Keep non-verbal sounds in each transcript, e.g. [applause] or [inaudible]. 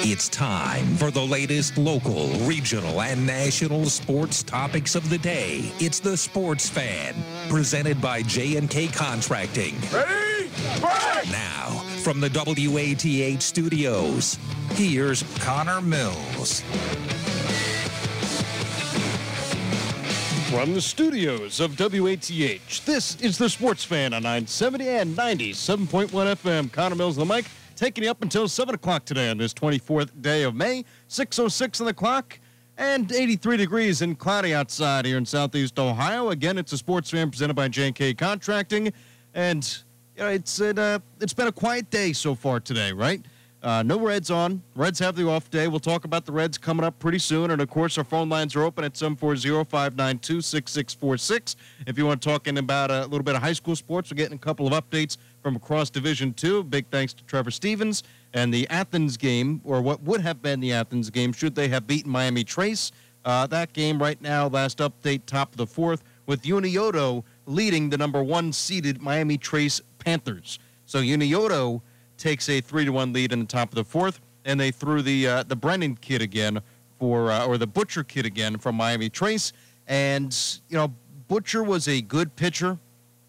It's time for the latest local, regional, and national sports topics of the day. It's the Sports Fan, presented by J&K Contracting. Ready? Break! Now, from the WATH studios, here's Connor Mills. From the studios of WATH, this is the Sports Fan on 970 and 97.1 FM. Connor Mills on the mic, taking you up until 7 o'clock today on this 24th day of May. 6.06 on the clock and 83 degrees and cloudy outside here in southeast Ohio. Again, it's a Sports Fan presented by J&K Contracting. And, you know, it's, it, uh, it's been a quiet day so far today, right? Uh, no Reds on. Reds have the off day. We'll talk about the Reds coming up pretty soon. And of course, our phone lines are open at 740 592 6646. If you want to talk in about a little bit of high school sports, we're getting a couple of updates from across Division Two. Big thanks to Trevor Stevens and the Athens game, or what would have been the Athens game, should they have beaten Miami Trace. Uh, that game right now, last update, top of the fourth, with Unioto leading the number one seeded Miami Trace Panthers. So Unioto takes a three to one lead in the top of the fourth, and they threw the uh, the Brennan kid again for uh, or the Butcher kid again from Miami Trace, and you know Butcher was a good pitcher,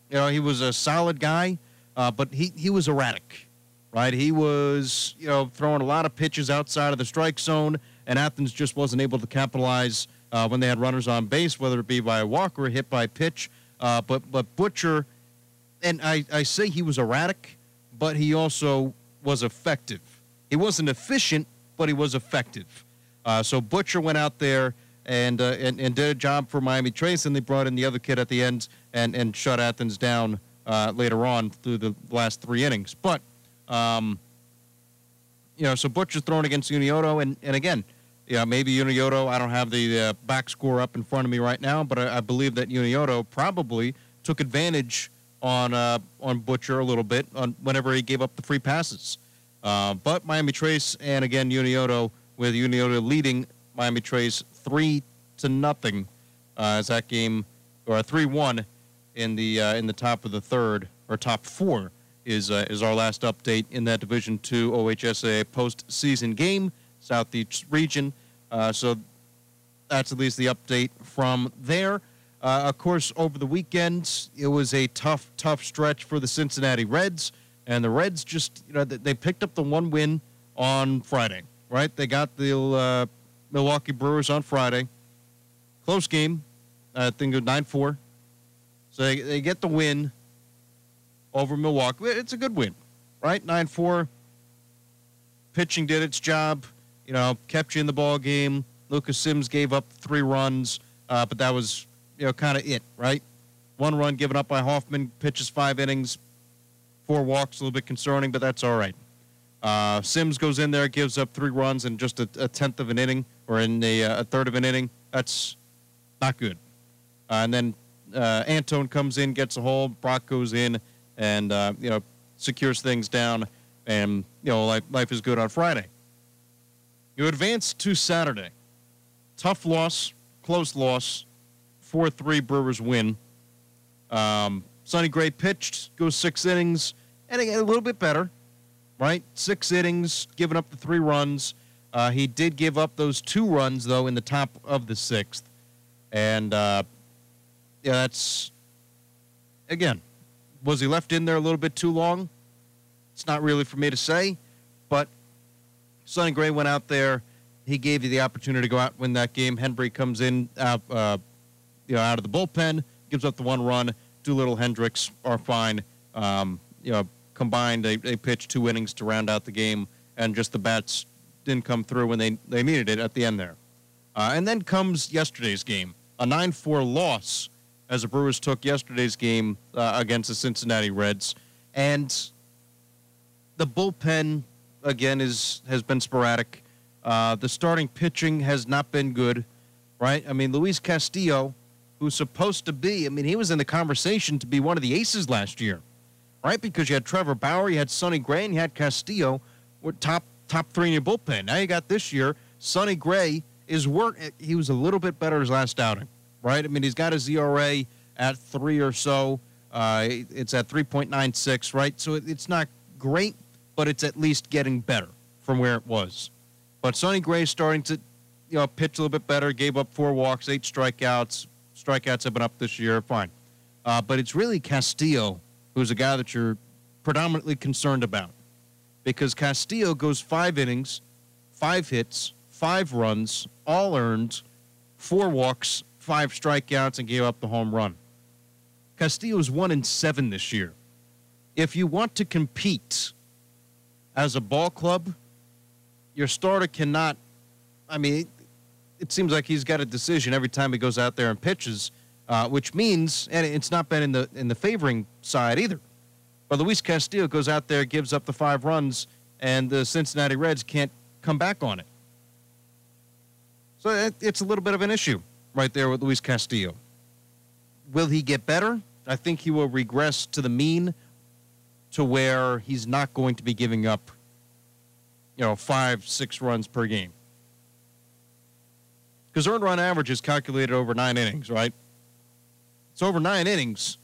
you know he was a solid guy, uh, but he he was erratic, right? He was you know throwing a lot of pitches outside of the strike zone, and Athens just wasn't able to capitalize uh, when they had runners on base, whether it be by a walk or a hit by pitch. Uh, but but Butcher, and I I say he was erratic but he also was effective. He wasn't efficient, but he was effective. Uh, so Butcher went out there and, uh, and, and did a job for Miami Trace, and they brought in the other kid at the end and and shut Athens down uh, later on through the last three innings. But um, you know, so Butcher's thrown against Unioto, and and again. Yeah, maybe Unioto. I don't have the uh, back score up in front of me right now, but I, I believe that Unioto probably took advantage on uh, on Butcher a little bit on whenever he gave up the free passes. Uh, but Miami Trace and again Unioto with Unioto leading Miami Trace three to nothing uh, as that game or three one in the uh, in the top of the third or top four is uh, is our last update in that Division two OHSA postseason game Southeast region. Uh, so that's at least the update from there. Uh, of course, over the weekend, it was a tough, tough stretch for the Cincinnati Reds. And the Reds just, you know, they picked up the one win on Friday, right? They got the uh, Milwaukee Brewers on Friday. Close game. I think it was 9 4. So they, they get the win over Milwaukee. It's a good win, right? 9 4. Pitching did its job, you know, kept you in the ball game. Lucas Sims gave up three runs, uh, but that was you know, kind of it, right? One run given up by Hoffman, pitches five innings, four walks, a little bit concerning, but that's all right. Uh, Sims goes in there, gives up three runs in just a, a tenth of an inning, or in a, a, third of an inning. That's not good. Uh, and then uh, Antone comes in, gets a hold. Brach goes in, and uh, you know secures things down, and you know life, life is good on Friday. You advance to Saturday. Tough loss, close loss. 4 3 Brewers win. Um, Sonny Gray pitched, goes six innings, and a little bit better, right? Six innings, giving up the three runs. Uh, he did give up those two runs, though, in the top of the sixth. And, uh, yeah, that's, again, was he left in there a little bit too long? It's not really for me to say, but Sonny Gray went out there. He gave you the opportunity to go out and win that game. Hembree comes in, uh, uh you know, out of the bullpen, gives up the one run. Doolittle Hendrix are fine. Um, you know, combined, they, they pitched two innings to round out the game, and just the bats didn't come through when they, they needed it at the end there. Uh, and then comes yesterday's game, a 9 4 loss as the Brewers took yesterday's game uh, against the Cincinnati Reds. And the bullpen, again, is has been sporadic. Uh, the starting pitching has not been good, right? I mean, Luis Castillo who's supposed to be, I mean, he was in the conversation to be one of the aces last year, right? Because you had Trevor Bauer, you had Sonny Gray, and you had Castillo, were top top three in your bullpen. Now you got this year, Sonny Gray is work. He was a little bit better his last outing, right? I mean, he's got his ERA at three or so. Uh, it's at 3.96, right? So it's not great, but it's at least getting better from where it was. But Sonny Gray starting to, you know, pitch a little bit better. Gave up four walks, eight strikeouts. Strikeouts have been up this year. Fine. Uh, but it's really Castillo who's a guy that you're predominantly concerned about because Castillo goes five innings, five hits, five runs, all earned, four walks, five strikeouts, and gave up the home run. Castillo's one in seven this year. If you want to compete as a ball club, your starter cannot. I mean, it seems like he's got a decision every time he goes out there and pitches, uh, which means, and it's not been in the in the favoring side either. But Luis Castillo goes out there, gives up the five runs, and the Cincinnati Reds can't come back on it. So it, it's a little bit of an issue right there with Luis Castillo. Will he get better? I think he will regress to the mean to where he's not going to be giving up, you know, five, six runs per game. Because earned run average is calculated over nine innings, right? It's over nine innings.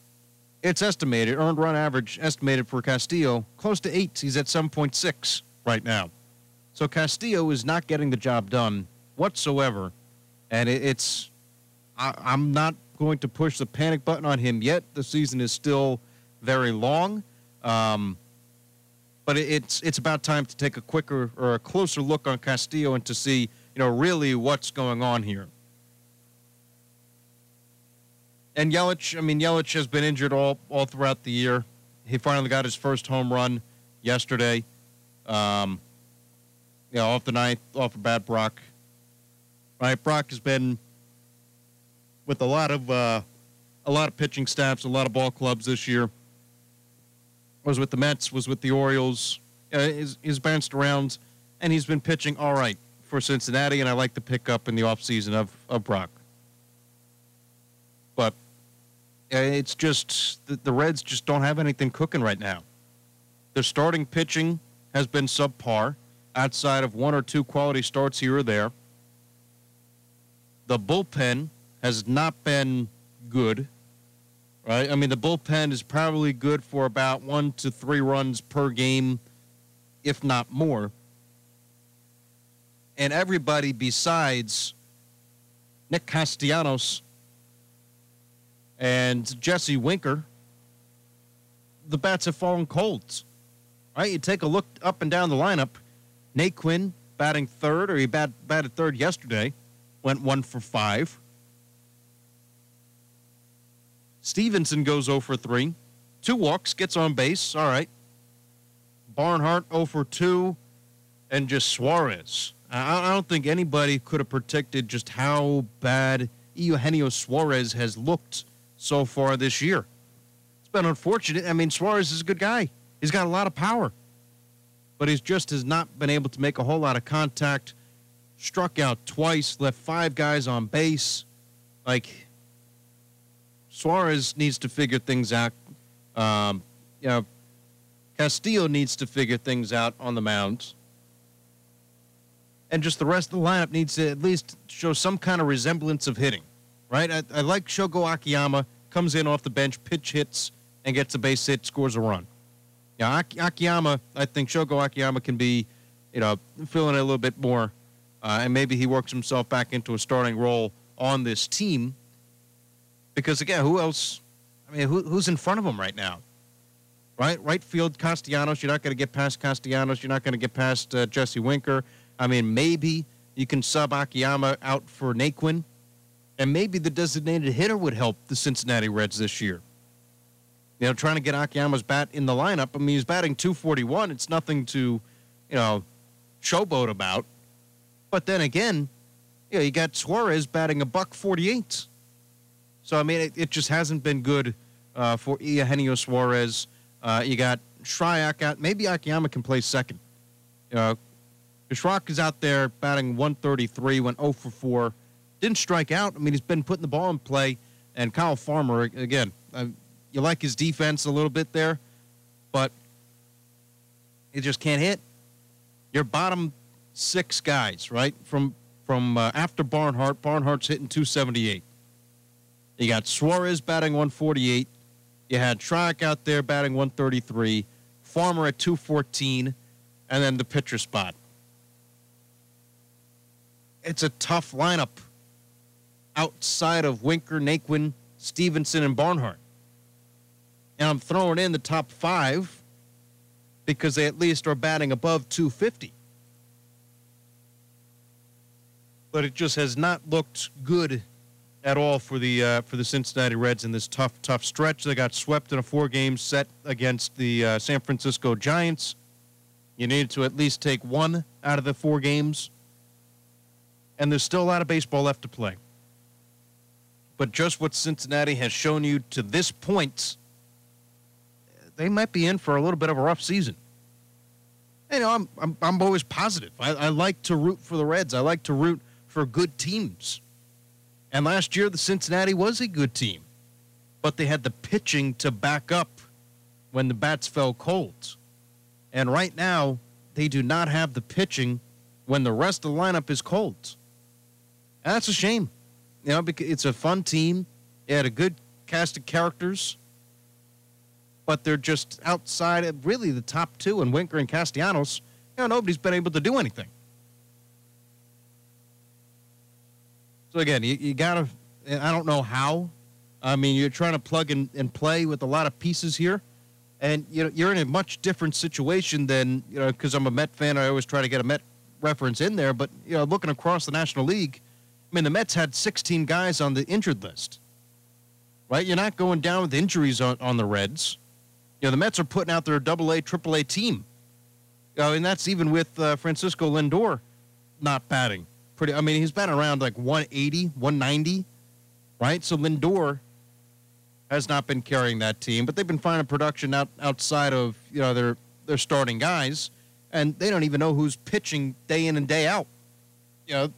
It's estimated, earned run average estimated for Castillo, close to eight. He's at 7.6 right now. So Castillo is not getting the job done whatsoever. And it, it's, I, I'm not going to push the panic button on him yet. The season is still very long. Um, but it's it's about time to take a quicker or a closer look on Castillo and to see, you know, really what's going on here. And Yelich, I mean, Yelich has been injured all all throughout the year. He finally got his first home run yesterday. Um, you know, off the ninth, off a bad Brach. Right, Brach has been with a lot of uh, a lot of pitching staffs, a lot of ball clubs this year. Was with the Mets, was with the Orioles. Uh, he's, he's bounced around, and he's been pitching all right for Cincinnati. And I like the pickup in the offseason of of Brach. But it's just the, the Reds just don't have anything cooking right now. Their starting pitching has been subpar, outside of one or two quality starts here or there. The bullpen has not been good, right? I mean, the bullpen is probably good for about one to three runs per game, if not more. And everybody besides Nick Castellanos and Jesse Winker, the bats have fallen cold. Right? You take a look up and down the lineup. Naquin batting third, or he bat, batted third yesterday, went one for five. Stephenson goes 0 for 3. Two walks, gets on base. All right. Barnhart 0 for 2. And just Suarez. I don't think anybody could have predicted just how bad Eugenio Suarez has looked so far this year. It's been unfortunate. I mean, Suarez is a good guy. He's got a lot of power. But he's just has not been able to make a whole lot of contact. Struck out twice, left five guys on base. Like, Suarez needs to figure things out. Um, you know, Castillo needs to figure things out on the mounds. And just the rest of the lineup needs to at least show some kind of resemblance of hitting, right? I, I like Shogo Akiyama, comes in off the bench, pitch hits, and gets a base hit, scores a run. Yeah, Akiyama, I think Shogo Akiyama can be, you know, filling a little bit more, uh, and maybe he works himself back into a starting role on this team because again, who else? I mean, who, who's in front of him right now? Right, right field, Castellanos. You're not going to get past Castellanos. You're not going to get past uh, Jesse Winker. I mean, maybe you can sub Akiyama out for Naquin, and maybe the designated hitter would help the Cincinnati Reds this year. You know, trying to get Akiyama's bat in the lineup. I mean, he's batting 241. It's nothing to, you know, showboat about. But then again, you know, you got Suarez batting a buck 48. So I mean, it, it just hasn't been good uh, for Eugenio Suarez. Uh, you got Schrock out. Maybe Akiyama can play second. Uh, Schrock is out there batting 133, went 0 for 4. Didn't strike out. I mean, he's been putting the ball in play. And Kyle Farmer, again, uh, you like his defense a little bit there, but he just can't hit. Your bottom six guys, right? From from uh, after Barnhart, Barnhart's hitting 278. You got Suarez batting 148. You had Schrock out there batting 133. Farmer at 214. And then the pitcher spot. It's a tough lineup outside of Winker, Naquin, Stephenson, and Barnhart. And I'm throwing in the top five because they at least are batting above 250. But it just has not looked good at all for the uh, for the Cincinnati Reds in this tough tough stretch. They got swept in a four game set against the uh, San Francisco Giants. You needed to at least take one out of the four games, and there's still a lot of baseball left to play. But just what Cincinnati has shown you to this point, they might be in for a little bit of a rough season. You know, I'm I'm, I'm always positive. I, I like to root for the Reds. I like to root for good teams. And last year, the Cincinnati was a good team, but they had the pitching to back up when the bats fell cold. And right now, they do not have the pitching when the rest of the lineup is cold. And that's a shame. You know, because it's a fun team. They had a good cast of characters, but they're just outside of really the top two, and Winker and Castellanos. You know, nobody's been able to do anything. So again, you, you gotta. I don't know how. I mean, you're trying to plug and, and play with a lot of pieces here, and you know you're in a much different situation than you know because I'm a Met fan. I always try to get a Met reference in there, but you know looking across the National League, mean the Mets had 16 guys on the injured list. Right, you're not going down with injuries on, on the Reds. You know the Mets are putting out their Double A, Triple A team. Know, and that's even with uh, Francisco Lindor not batting pretty. I mean, he's been around like 180, 190, right? So Lindor has not been carrying that team, but they've been finding production out outside of you know their their starting guys, and they don't even know who's pitching day in and day out. You know,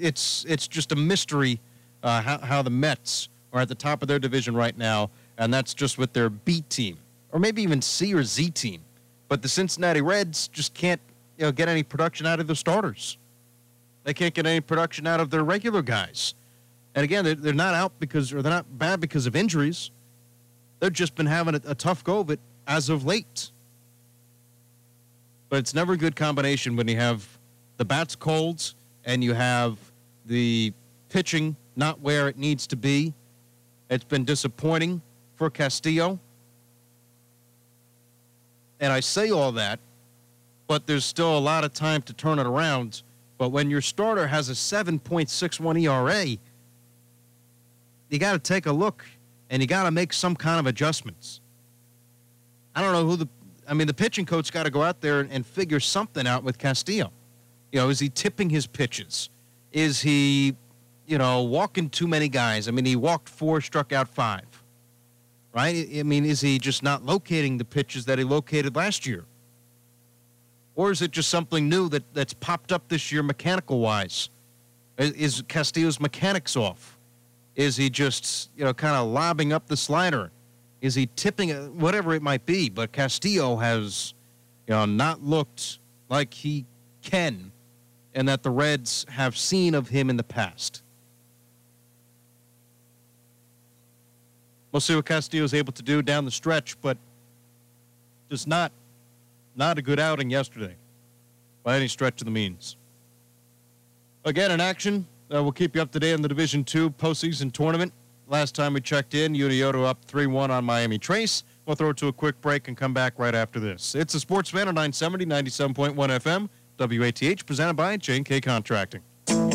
it's it's just a mystery uh, how how the Mets are at the top of their division right now, and that's just with their B team or maybe even C or Z team. But the Cincinnati Reds just can't you know get any production out of their starters. They can't get any production out of their regular guys. And again, they're, they're not out because, or they're not bad because of injuries. They've just been having a, a tough go of it as of late. But it's never a good combination when you have the bats colds and you have the pitching not where it needs to be. It's been disappointing for Castillo. And I say all that, but there's still a lot of time to turn it around but when your starter has a 7.61 ERA, you got to take a look and you got to make some kind of adjustments. I don't know who the, I mean, the pitching coach got to go out there and figure something out with Castillo. You know, is he tipping his pitches? Is he, you know, walking too many guys? I mean, he walked four, struck out five, right? I mean, is he just not locating the pitches that he located last year? Or is it just something new that, that's popped up this year mechanical wise? Is Castillo's mechanics off? Is he just, you know, kind of lobbing up the slider? Is he tipping it? Whatever it might be. But Castillo has, you know, not looked like he can and that the Reds have seen of him in the past. We'll see what Castillo is able to do down the stretch, but does not not a good outing yesterday by any stretch of the means. Again, in action, uh, we'll keep you up to date on the Division Two postseason tournament. Last time we checked in, Unioto up 3 1 on Miami Trace. We'll throw it to a quick break and come back right after this. It's a Sports Fan on 970, 97.1 FM, WATH, presented by J&K Contracting.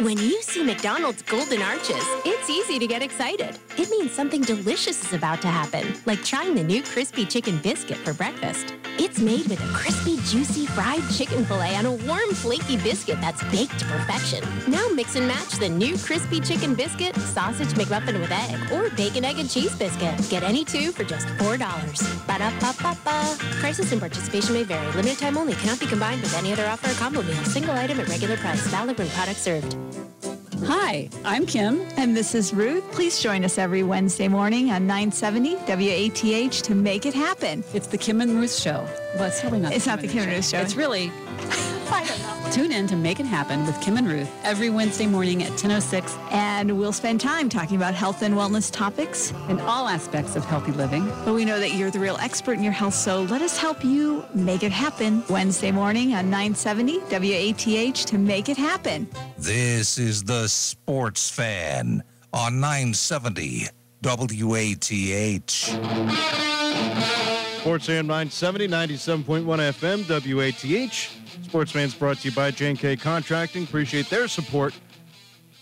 When you see McDonald's Golden Arches, it's easy to get excited. It means something delicious is about to happen, like trying the new crispy chicken biscuit for breakfast. It's made with a crispy, juicy fried chicken filet on a warm, flaky biscuit that's baked to perfection. Now mix and match the new crispy chicken biscuit, sausage McMuffin with egg, or bacon, egg, and cheese biscuit. Get any two for just $4. Ba-da-ba-ba-ba. Prices and participation may vary. Limited time only. Cannot be combined with any other offer or combo meal. Single item at regular price. Valid when product served. Hi, I'm Kim. And this is Ruth. Please join us every Wednesday morning on 970 WATH to make it happen. It's the Kim and Ruth Show. Well, it's really not. It's not the Kim and Ruth Show. It's really. Tune in to Make It Happen with Kim and Ruth every Wednesday morning at 10:06, And we'll spend time talking about health and wellness topics. and all aspects of healthy living. But we know that you're the real expert in your health, so let us help you make it happen. Wednesday morning on 970 WATH to make it happen. This is the Sports Fan on 970 WATH. Sports AM 970, 97.1 FM, WATH. Sportsman's brought to you by J&K Contracting. Appreciate their support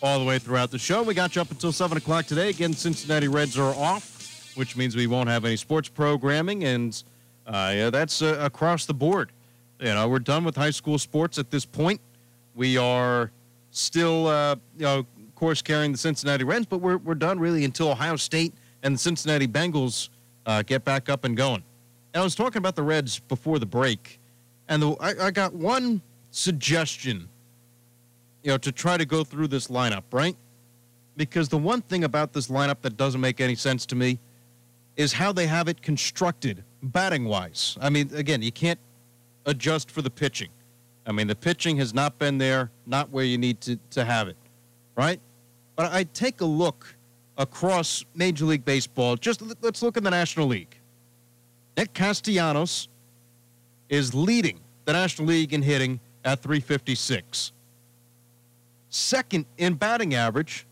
all the way throughout the show. We got you up until 7 o'clock today. Again, Cincinnati Reds are off, which means we won't have any sports programming, and uh, yeah, that's uh, across the board. You know, we're done with high school sports at this point. We are still, uh, you know, of course, carrying the Cincinnati Reds, but we're, we're done really until Ohio State and the Cincinnati Bengals uh, get back up and going. And I was talking about the Reds before the break, and the, I, I got one suggestion, you know, to try to go through this lineup, right? Because the one thing about this lineup that doesn't make any sense to me is how they have it constructed batting wise. I mean, again, you can't adjust for the pitching. I mean, the pitching has not been there, not where you need to, to have it, right? But I take a look across Major League Baseball. Just let's look in the National League. Nick Castellanos is leading the National League in hitting at 356. Second in batting average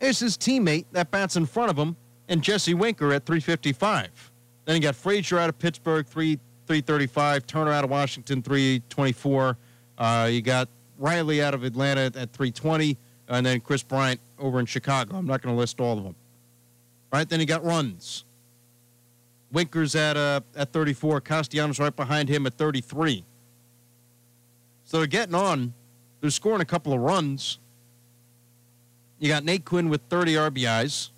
is his teammate that bats in front of him, and Jesse Winker at 355. Then you got Frazier out of Pittsburgh, 3 335. Turner out of Washington, 324. Uh, you got Riley out of Atlanta at 320, and then Kris Bryant over in Chicago. I'm not going to list all of them. Right then you got runs. Winker's at uh, at 34. Castellanos right behind him at 33. So they're getting on. They're scoring a couple of runs. You got Naquin with 30 RBIs.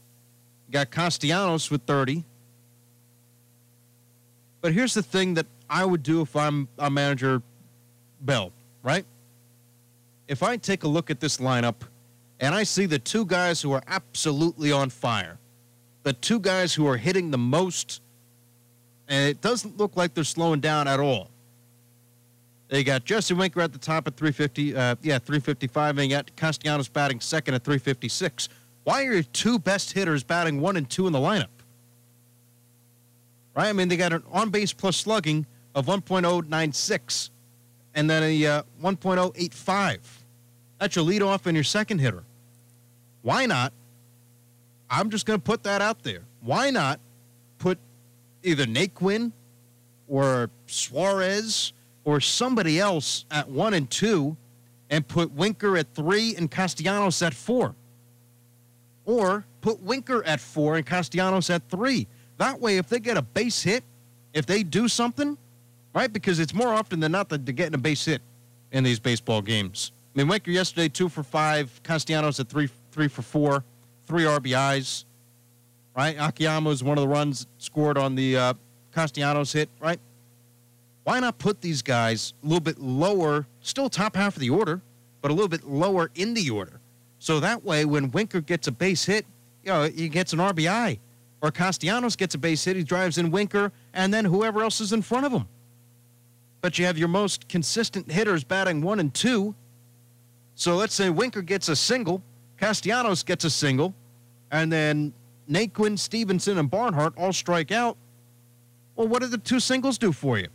You got Castellanos with 30. But here's the thing that I would do if I'm a manager Bell, right? If I take a look at this lineup and I see the two guys who are absolutely on fire, the two guys who are hitting the most, and it doesn't look like they're slowing down at all. They got Jesse Winker at the top at 350, uh, yeah, 355, and you got Castellanos batting second at 356. Why are your two best hitters batting one and two in the lineup? Right? I mean, they got an on base plus slugging of 1.096 and then a uh, 1.085. That's your leadoff and your second hitter. Why not? I'm just going to put that out there. Why not put either Naquin or Suarez or somebody else at one and two and put Winker at three and Castellanos at four? Or put Winker at four and Castellanos at three. That way, if they get a base hit, if they do something, right? Because it's more often than not that they're getting a base hit in these baseball games. I mean, Winker yesterday, two for five. Castellanos at three, three for four, three RBIs, right? Akiyama is one of the runs scored on the uh, Castellanos hit, right? Why not put these guys a little bit lower, still top half of the order, but a little bit lower in the order? So that way, when Winker gets a base hit, you know, he gets an RBI. Or Castellanos gets a base hit, he drives in Winker, and then whoever else is in front of him. But you have your most consistent hitters batting one and two. So let's say Winker gets a single, Castellanos gets a single, and then Naquin, Stephenson, and Barnhart all strike out. Well, what do the two singles do for you?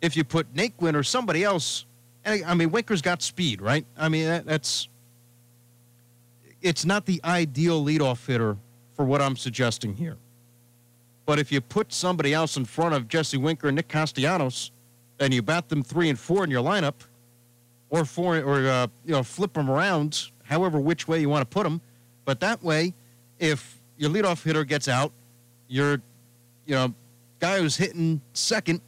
If you put Naquin or somebody else, I mean, Winker's got speed, right? I mean, that, that's it's not the ideal leadoff hitter for what I'm suggesting here. But if you put somebody else in front of Jesse Winker and Nick Castellanos, and you bat them three and four in your lineup, or four, or uh, you know, flip them around, however which way you want to put them. But that way, if your leadoff hitter gets out, your, you know, guy who's hitting second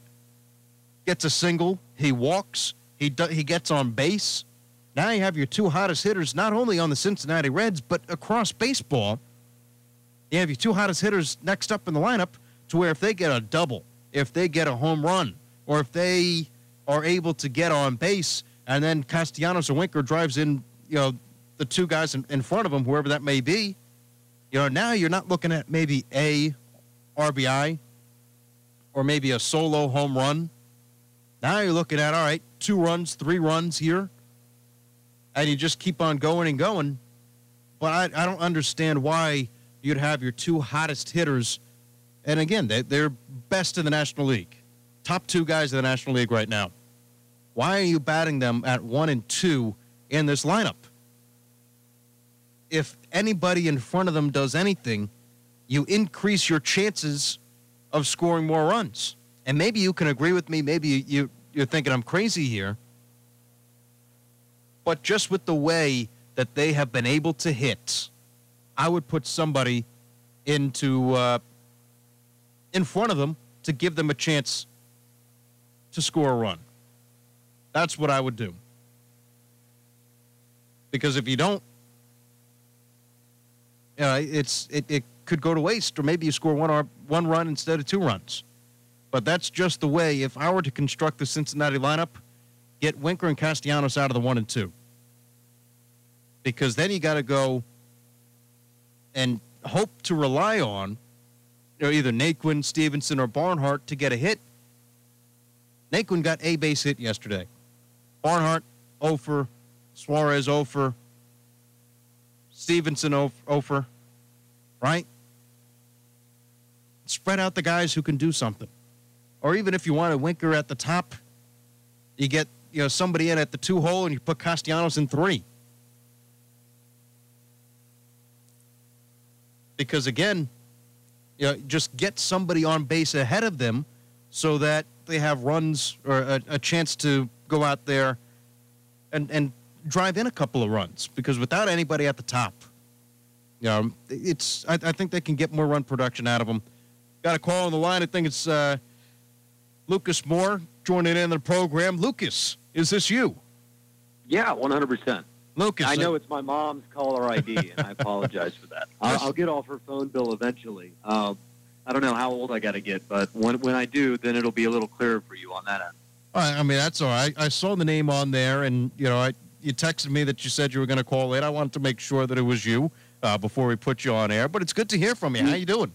gets a single, he walks, he do, he gets on base. Now you have your two hottest hitters not only on the Cincinnati Reds but across baseball. You have your two hottest hitters next up in the lineup to where if they get a double, if they get a home run, or if they are able to get on base, and then Castellanos or Winker drives in, you know, the two guys in, in front of them, whoever that may be, you know, now you're not looking at maybe a RBI or maybe a solo home run. Now you're looking at, all right, two runs, three runs here, and you just keep on going and going. But I, I don't understand why you'd have your two hottest hitters, and again, they, they're best in the National League, top two guys in the National League right now. Why are you batting them at one and two in this lineup? If anybody in front of them does anything, you increase your chances of scoring more runs. And maybe you can agree with me. Maybe you, you're thinking I'm crazy here. But just with the way that they have been able to hit, I would put somebody into uh, in front of them to give them a chance to score a run. That's what I would do. Because if you don't, you know, it's it, it could go to waste, or maybe you score one or one run instead of two runs. But that's just the way. If I were to construct the Cincinnati lineup, get Winker and Castellanos out of the one and two, because then you got to go and hope to rely on, you know, either Naquin, Stephenson, or Barnhart to get a hit. Naquin got a base hit yesterday. Barnhart, Ofer, Suarez, Ofer, Stephenson, Ofer, right? Spread out the guys who can do something. Or even if you want a Winker at the top, you get you know somebody in at the two hole and you put Castellanos in three. Because again, you know, just get somebody on base ahead of them so that they have runs or a, a chance to go out there and, and drive in a couple of runs. Because without anybody at the top, you know, it's I, I think they can get more run production out of them. Got a call on the line. I think it's uh, Lucas Moore joining in the program. Lucas, is this you? Yeah, 100%. Lucas. I know it's my mom's caller ID, and I [laughs] apologize for that. I'll, I'll, get off her phone bill eventually. Uh, I don't know how old I got to get, but when, when I do, then it'll be a little clearer for you on that end. I mean, that's all right. I saw the name on there, and, you know, I, you texted me that you said you were going to call in. I wanted to make sure that it was you uh, before we put you on air, but it's good to hear from you. How you doing?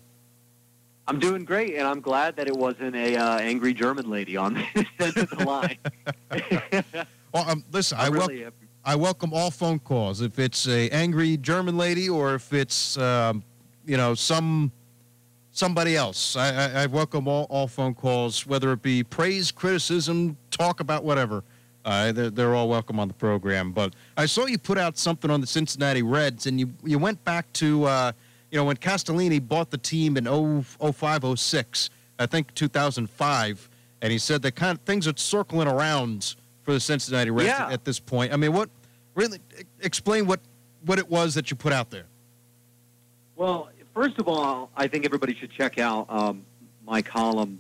I'm doing great, and I'm glad that it wasn't a uh, angry German lady on [laughs] the end of the line. [laughs] well, um, listen, I, I really I welcome all phone calls. If it's a angry German lady or if it's um, you know some somebody else, I, I, I, welcome all, all phone calls, whether it be praise, criticism, talk about whatever. Uh, they're, they're all welcome on the program. But I saw you put out something on the Cincinnati Reds, and you you went back to uh, you know when Castellini bought the team in 05, 06, I think 2005, and he said that kind of things are circling around for the Cincinnati Reds yeah. at this point. I mean, what really explain what what it was that you put out there? Well, first of all, I think everybody should check out um, my column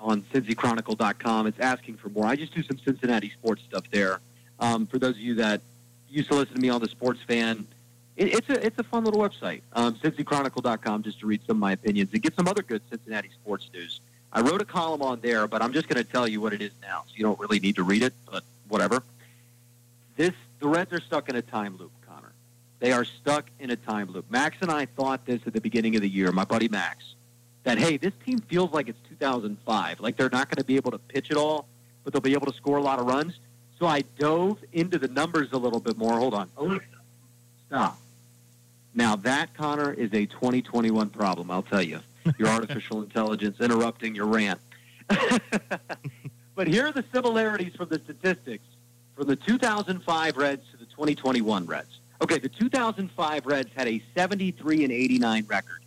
on CincyChronicle.com. It's asking for more. I just do some Cincinnati sports stuff there. Um, for those of you that used to listen to me on the Sports Fan, it, it's a it's a fun little website. Um, CincyChronicle.com just to read some of my opinions and get some other good Cincinnati sports news. I wrote a column on there, but I'm just going to tell you what it is now, so you don't really need to read it. But whatever. This the Reds are stuck in a time loop, Connor. They are stuck in a time loop. Max and I thought this at the beginning of the year. My buddy Max, that hey, this team feels like it's 2005. Like they're not going to be able to pitch it all, but they'll be able to score a lot of runs. So I dove into the numbers a little bit more. Hold on, Alexa, stop. Now that Connor is a 2021 problem. I'll tell you your [laughs] artificial intelligence interrupting your rant. [laughs] but here are the similarities from the statistics from the 2005 Reds to the 2021 Reds. Okay, the 2005 Reds had a 73 and 89 record.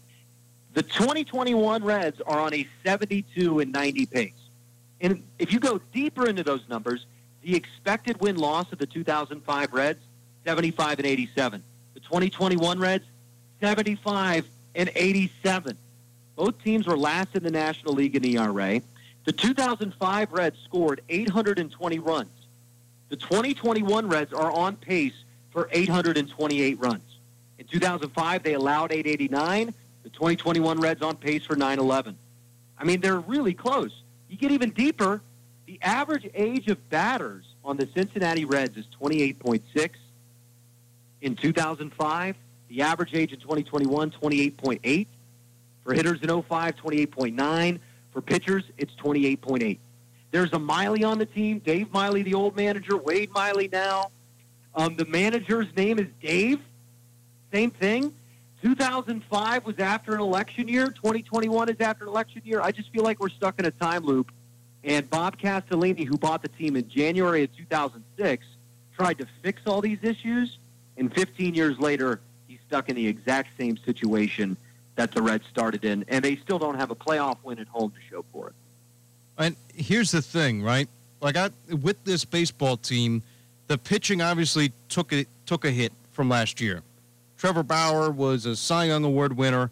The 2021 Reds are on a 72 and 90 pace. And if you go deeper into those numbers, the expected win loss of the 2005 Reds, 75 and 87. The 2021 Reds, 75 and 87. Both teams were last in the National League in ERA. The 2005 Reds scored 820 runs. The 2021 Reds are on pace for 828 runs. In 2005, they allowed 889. The 2021 Reds on pace for 911. I mean, they're really close. You get even deeper. The average age of batters on the Cincinnati Reds is 28.6. In 2005, the average age in 2021, 28.8. For hitters in 05, 28.9. For pitchers, it's 28.8. There's a Miley on the team, Dave Miley, the old manager, Wade Miley now. Um, the manager's name is Dave. Same thing. 2005 was after an election year. 2021 is after an election year. I just feel like we're stuck in a time loop. And Bob Castellini, who bought the team in January of 2006, tried to fix all these issues. And 15 years later, he's stuck in the exact same situation that the Reds started in. And they still don't have a playoff win at home to show for it. And here's the thing, right? Like I, with this baseball team, the pitching obviously took a took a hit from last year. Trevor Bauer was a Cy Young Award winner,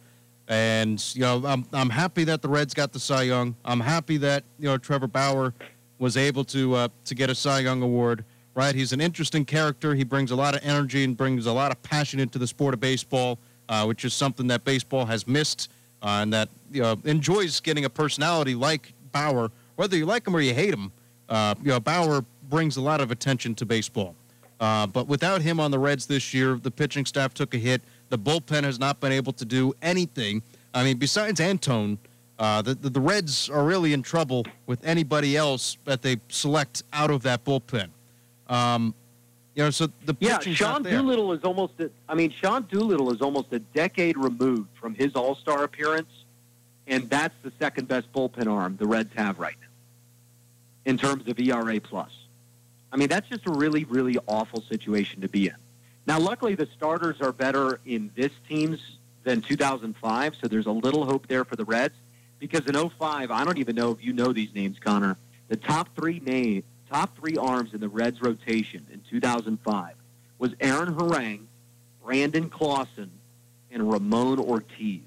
and you know I'm I'm happy that the Reds got the Cy Young. I'm happy that you know Trevor Bauer was able to uh, to get a Cy Young Award. Right, he's an interesting character. He brings a lot of energy and brings a lot of passion into the sport of baseball, uh, which is something that baseball has missed, uh, and that you know enjoys getting a personality like Bauer, whether you like him or you hate him. Uh, you know, Bauer brings a lot of attention to baseball. Uh, but without him on the Reds this year, the pitching staff took a hit. The bullpen has not been able to do anything. I mean, besides Antone, uh, the, the, the Reds are really in trouble with anybody else that they select out of that bullpen. Um, you know, so the yeah, Sean Doolittle is almost. A, I mean, Sean Doolittle is almost a decade removed from his All Star appearance, and that's the second best bullpen arm the Reds have right now in terms of ERA plus. I mean, that's just a really, really awful situation to be in. Now, luckily, the starters are better in this team's than 2005, so there's a little hope there for the Reds. Because in 05, I don't even know if you know these names, Connor. The top three name, top three arms in the Reds rotation in 2005 was Aaron Harang, Brandon Claussen, and Ramon Ortiz.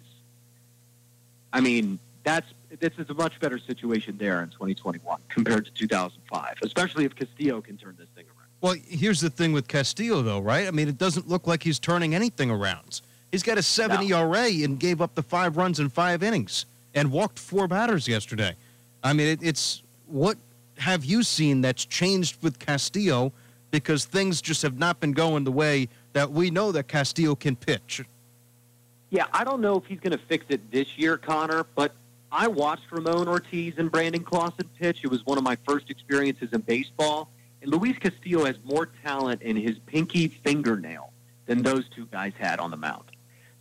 I mean, that's this is a much better situation there in 2021 compared to 2005, especially if Castillo can turn this thing around. Well, here's the thing with Castillo, though, right? I mean, it doesn't look like he's turning anything around. He's got a 7 no. ERA and gave up the five runs in five innings and walked four batters yesterday. I mean, it, it's what have you seen that's changed with Castillo because things just have not been going the way that we know that Castillo can pitch? Yeah, I don't know if he's going to fix it this year, Connor, but I watched Ramon Ortiz and Brandon Claussen pitch. It was one of my first experiences in baseball. And Luis Castillo has more talent in his pinky fingernail than those two guys had on the mound.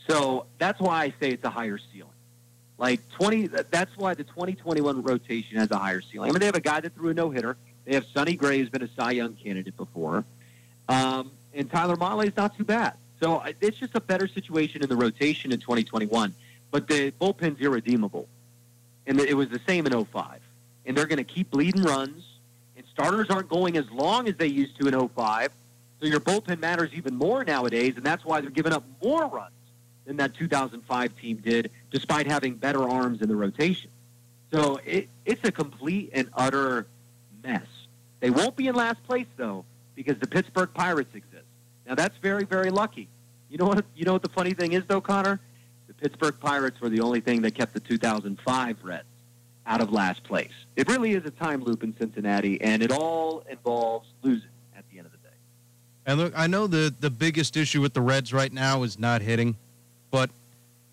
So that's why I say it's a higher ceiling. Like 20, that's why the 2021 rotation has a higher ceiling. I mean, they have a guy that threw a no hitter. They have Sonny Gray, who's been a Cy Young candidate before. Um, and Tyler Mahle is not too bad. So it's just a better situation in the rotation in 2021. But the bullpen's irredeemable and it was the same in 05. And they're going to keep bleeding runs, and starters aren't going as long as they used to in 05. So your bullpen matters even more nowadays, and that's why they're giving up more runs than that 2005 team did, despite having better arms in the rotation. So it, it's a complete and utter mess. They won't be in last place though, because the Pittsburgh Pirates exist. Now that's very, very lucky. You know what? You know what the funny thing is though, Connor? Pittsburgh Pirates were the only thing that kept the 2005 Reds out of last place. It really is a time loop in Cincinnati, and it all involves losing at the end of the day. And look, I know the the biggest issue with the Reds right now is not hitting, but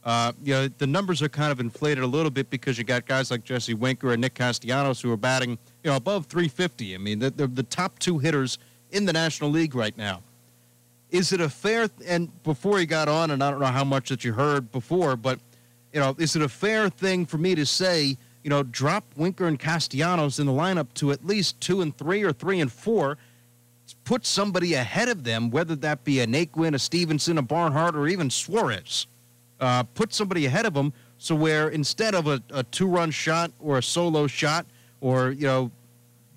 uh, you know the numbers are kind of inflated a little bit because you got guys like Jesse Winker and Nick Castellanos who are batting you know above 350. I mean, they're, they're the top two hitters in the National League right now is it a fair and before he got on and i don't know how much that you heard before but you know is it a fair thing for me to say you know drop winker and castellanos in the lineup to at least two and three or three and four put somebody ahead of them whether that be a naquin a stephenson a barnhart or even suarez? Uh, put somebody ahead of them so where instead of a, a two-run shot or a solo shot or you know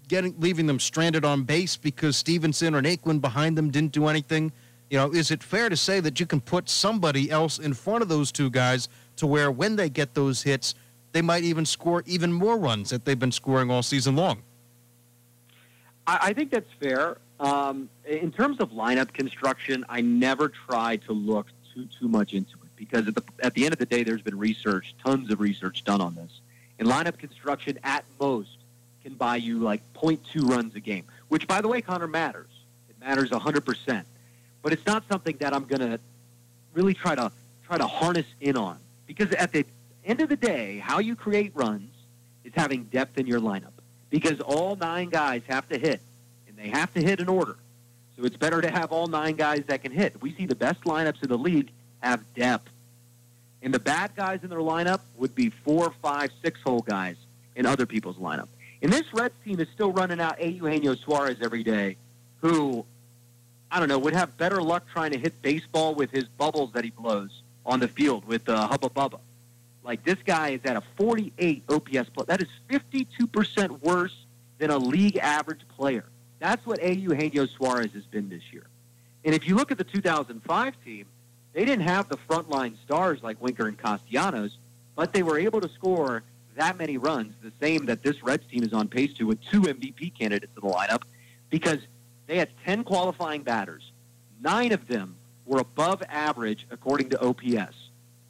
getting leaving them stranded on base because stephenson or naquin behind them didn't do anything you know, is it fair to say that you can put somebody else in front of those two guys to where when they get those hits, they might even score even more runs that they've been scoring all season long. I, think that's fair. Um, in terms of lineup construction, I never try to look too too much into it because at the at the end of the day, there's been research, tons of research done on this. And lineup construction, at most, can buy you like 0.2 runs a game, which, by the way, Connor matters. It matters 100%. But it's not something that I'm going to really try to try to harness in on because at the end of the day, how you create runs is having depth in your lineup because all nine guys have to hit, and they have to hit in order. So it's better to have all nine guys that can hit. We see the best lineups in the league have depth. And the bad guys in their lineup would be four, five, six hole guys in other people's lineup. And this Reds team is still running out A. Eugenio Suarez every day, who, I don't know, would have better luck trying to hit baseball with his bubbles that he blows on the field with uh, Hubba Bubba. Like this guy is at a 48 OPS plus. That is 52% worse than a league average player. That's what A. Eugenio Suarez has been this year. And if you look at the 2005 team, they didn't have the frontline stars like Winker and Castellanos, but they were able to score that many runs, the same that this Reds team is on pace to with two MVP candidates in the lineup, because they had 10 qualifying batters. Nine of them were above average according to OPS.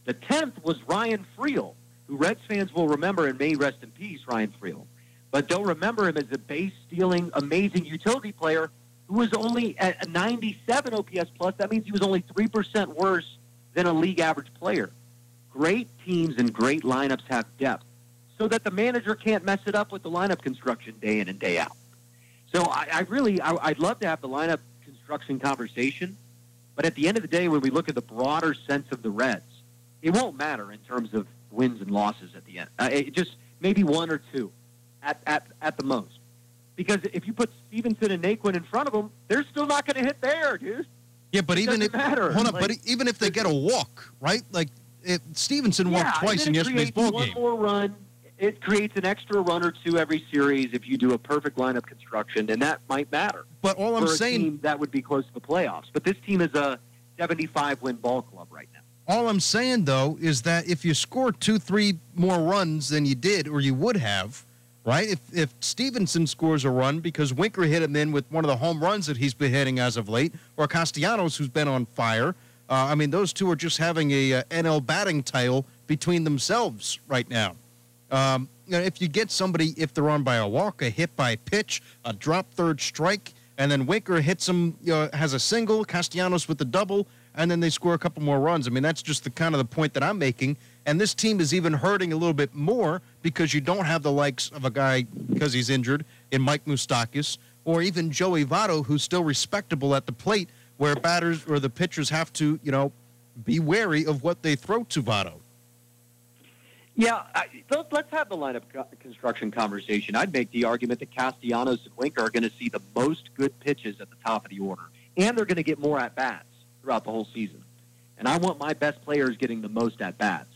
The 10th was Ryan Freel, who Reds fans will remember and may rest in peace, Ryan Freel. But don't remember him as a base stealing, amazing utility player who was only at a 97 OPS plus. That means he was only 3% worse than a league average player. Great teams and great lineups have depth so that the manager can't mess it up with the lineup construction day in and day out. So I, I really, I, I'd love to have the lineup construction conversation. But at the end of the day, when we look at the broader sense of the Reds, it won't matter in terms of wins and losses at the end. Uh, it just maybe one or two at, at, at the most. Because if you put Stephenson and Naquin in front of them, they're still not going to hit there, dude. Yeah, but It even if matter. hold on, Like, but even if they get a walk, right? Like if Stephenson walked yeah, twice in yesterday's ball one game. more run. It creates an extra run or two every series if you do a perfect lineup construction, and that might matter. But all I'm saying, that would be close to the playoffs. But this team is a 75 win ball club right now. all I'm saying though is that if you score two, three more runs than you did or you would have, right? If if Stephenson scores a run because Winker hit him in with one of the home runs that he's been hitting as of late, or Castellanos who's been on fire. Uh, I mean, those two are just having a uh, NL batting title between themselves right now. Um, you know, if you get somebody, if they're on by a walk, a hit by pitch, a drop third strike, and then Winker hits him, you know, has a single, Castellanos with the double, and then they score a couple more runs. I mean, that's just the kind of the point that I'm making. And this team is even hurting a little bit more because you don't have the likes of a guy because he's injured in Mike Moustakas or even Joey Votto, who's still respectable at the plate, where batters or the pitchers have to, you know, be wary of what they throw to Votto. Yeah, I, let's, have the lineup co- construction conversation. I'd make the argument that Castellanos and Winker are going to see the most good pitches at the top of the order, and they're going to get more at bats throughout the whole season. And I want my best players getting the most at bats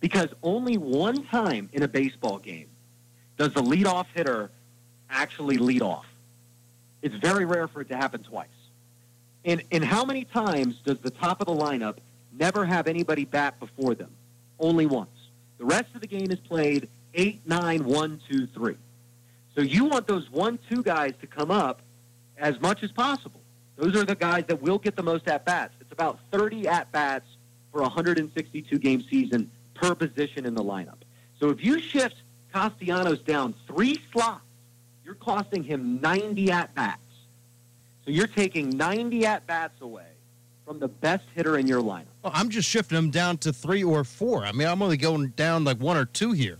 because only one time in a baseball game does the leadoff hitter actually lead off. It's very rare for it to happen twice. And, and how many times does the top of the lineup never have anybody bat before them? Only once. The rest of the game is played eight, nine, one, two, three. So you want those one, two guys to come up as much as possible. Those are the guys that will get the most at bats. It's about 30 at bats for a 162 game season per position in the lineup. So if you shift Castellanos down three slots, you're costing him 90 at bats. So you're taking 90 at bats away from the best hitter in your lineup. Well, I'm just shifting them down to three or four. I mean, I'm only going down like one or two here.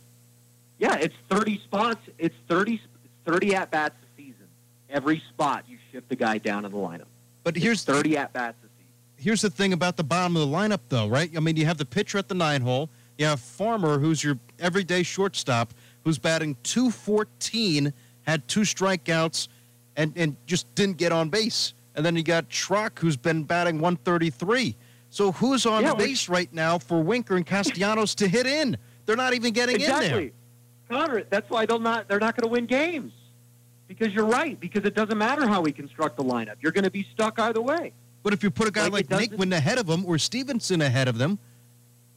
Yeah, it's 30 spots. It's 30, it's 30 at bats a season. Every spot you shift the guy down in the lineup. But It's here's 30 at bats a season. here's the thing about the bottom of the lineup, though, right? I mean, you have the pitcher at the nine hole. You have Farmer, who's your everyday shortstop, who's batting 214, had two strikeouts, and, and just didn't get on base. And then you got Schrock, who's been batting 133. So who's on Yeah, base right now for Winker and Castellanos to hit in? They're not even getting in there. Exactly. Connor, that's why they'll not, they're not going to win games. Because you're right. Because it doesn't matter how we construct the lineup. You're going to be stuck either way. But if you put a guy Like like, Naquin ahead of them or Stephenson ahead of them,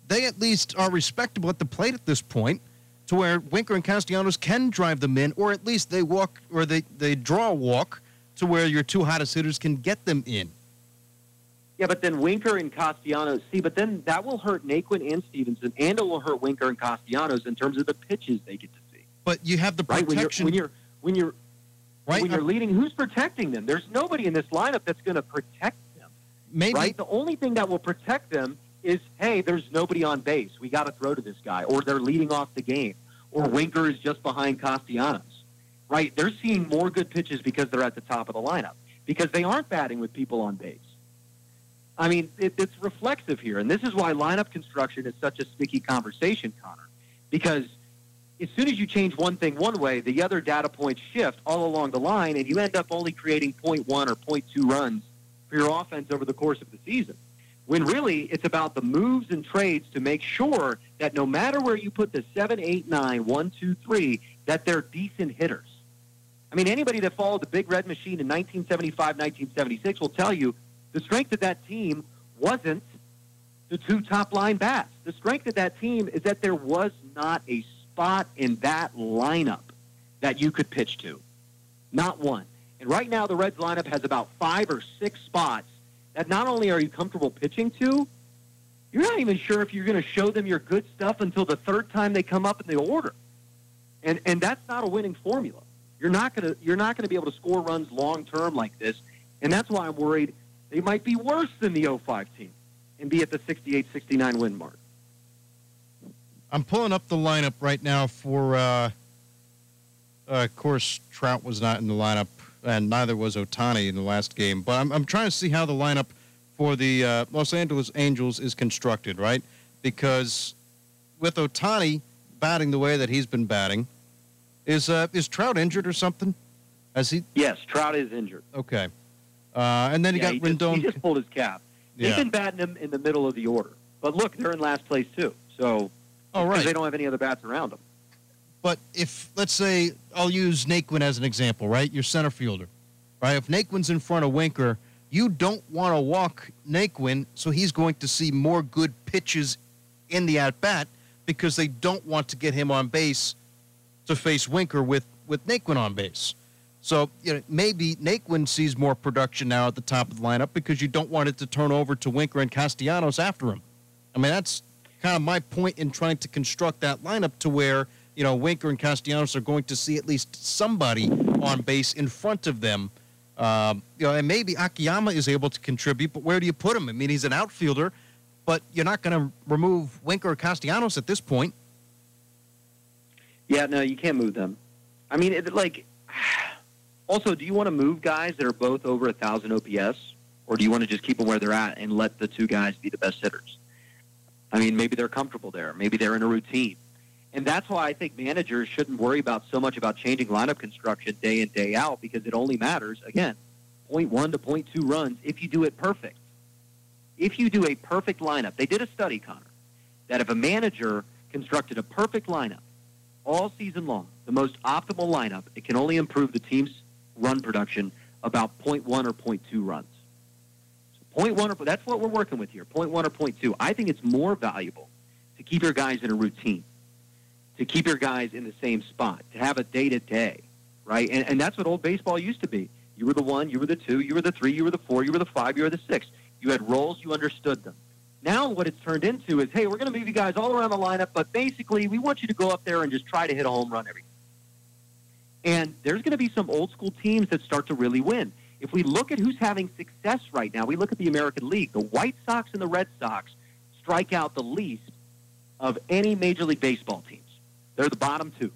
they at least are respectable at the plate at this point. to where Winker and Castellanos can drive them in, or at least they walk or they, they draw a walk to where your two hottest hitters can get them in. Yeah, but then Winker and Castellanos, see, but then that will hurt Naquin and Stephenson, and it will hurt Winker and Castellanos in terms of the pitches they get to see. But you have the protection. Right? When you're, when you're, when you're, right? when you're leading, who's protecting them? There's nobody in this lineup that's going to protect them. Maybe. Right? The only thing that will protect them is, hey, there's nobody on base. We got to throw to this guy. Or they're leading off the game. Or Winker is just behind Castellanos. Right? They're seeing more good pitches because they're at the top of the lineup. Because they aren't batting with people on base. I mean, it, it's reflexive here. And this is why lineup construction is such a sticky conversation, Connor. Because as soon as you change one thing one way, the other data points shift all along the line, and you end up only creating 0.1 or 0.2 runs for your offense over the course of the season. When really it's about the moves and trades to make sure that no matter where you put the 7, 8, 9, 1, 2, 3, that they're decent hitters. I mean, anybody that followed the Big Red Machine in 1975, 1976 will tell you the strength of that team wasn't the two top line bats. The strength of that team is that there was not a spot in that lineup that you could pitch to. Not one. And right now, the Reds lineup has about five or six spots that not only are you comfortable pitching to, you're not even sure if you're going to show them your good stuff until the third time they come up in the order. And and that's not a winning formula. You're not to you're not to be able to score runs long term like this. And that's why I'm worried they might be worse than the 05 team and be at the 68 69 win mark. I'm pulling up the lineup right now for, uh, uh, of course, Trout was not in the lineup, and neither was Ohtani in the last game. But I'm, I'm trying to see how the lineup for the uh, Los Angeles Angels is constructed, right? Because with Ohtani batting the way that he's been batting, is uh, is Trout injured or something? Has he? Yes, Trout is injured. Okay. Uh, and then you yeah, got he Rendon. Just, he just pulled his cap. They've been batting him in the middle of the order. But look, they're in last place too. So because right. they don't have any other bats around them. But if let's say I'll use Naquin as an example, right? Your center fielder, right? If Naquin's in front of Winker, you don't want to walk Naquin, so he's going to see more good pitches in the at bat because they don't want to get him on base to face Winker with with Naquin on base. So you know maybe Naquin sees more production now at the top of the lineup because you don't want it to turn over to Winker and Castellanos after him. I mean that's kind of my point in trying to construct that lineup to where you know Winker and Castellanos are going to see at least somebody on base in front of them. Um, you know, and maybe Akiyama is able to contribute, but where do you put him? I mean, he's an outfielder, but you're not going to remove Winker or Castellanos at this point. Yeah, no, you can't move them. I mean, it, like, [sighs] also, do you want to move guys that are both over a thousand OPS, or do you want to just keep them where they're at and let the two guys be the best hitters? I mean, maybe they're comfortable there. Maybe they're in a routine. And that's why I think managers shouldn't worry about so much about changing lineup construction day in, day out, because it only matters, again, 0.1 to 0.2 runs if you do it perfect. If you do a perfect lineup, they did a study, Connor, that if a manager constructed a perfect lineup all season long, the most optimal lineup, it can only improve the team's run production about 0.1 or 0.2 runs. So 0.1 or that's what we're working with here, 0.1 or 0.2. I think it's more valuable to keep your guys in a routine, to keep your guys in the same spot, to have a day to day, right? And, and that's what old baseball used to be. You were the one, you were the two, you were the three, you were the four, you were the five, you were the six. You had roles, you understood them. Now what it's turned into is, hey, we're going to move you guys all around the lineup, but basically we want you to go up there and just try to hit a home run every. And there's going to be some old school teams that start to really win. If we look at who's having success right now, we look at the American League. The White Sox and the Red Sox strike out the least of any Major League Baseball teams. They're the bottom two.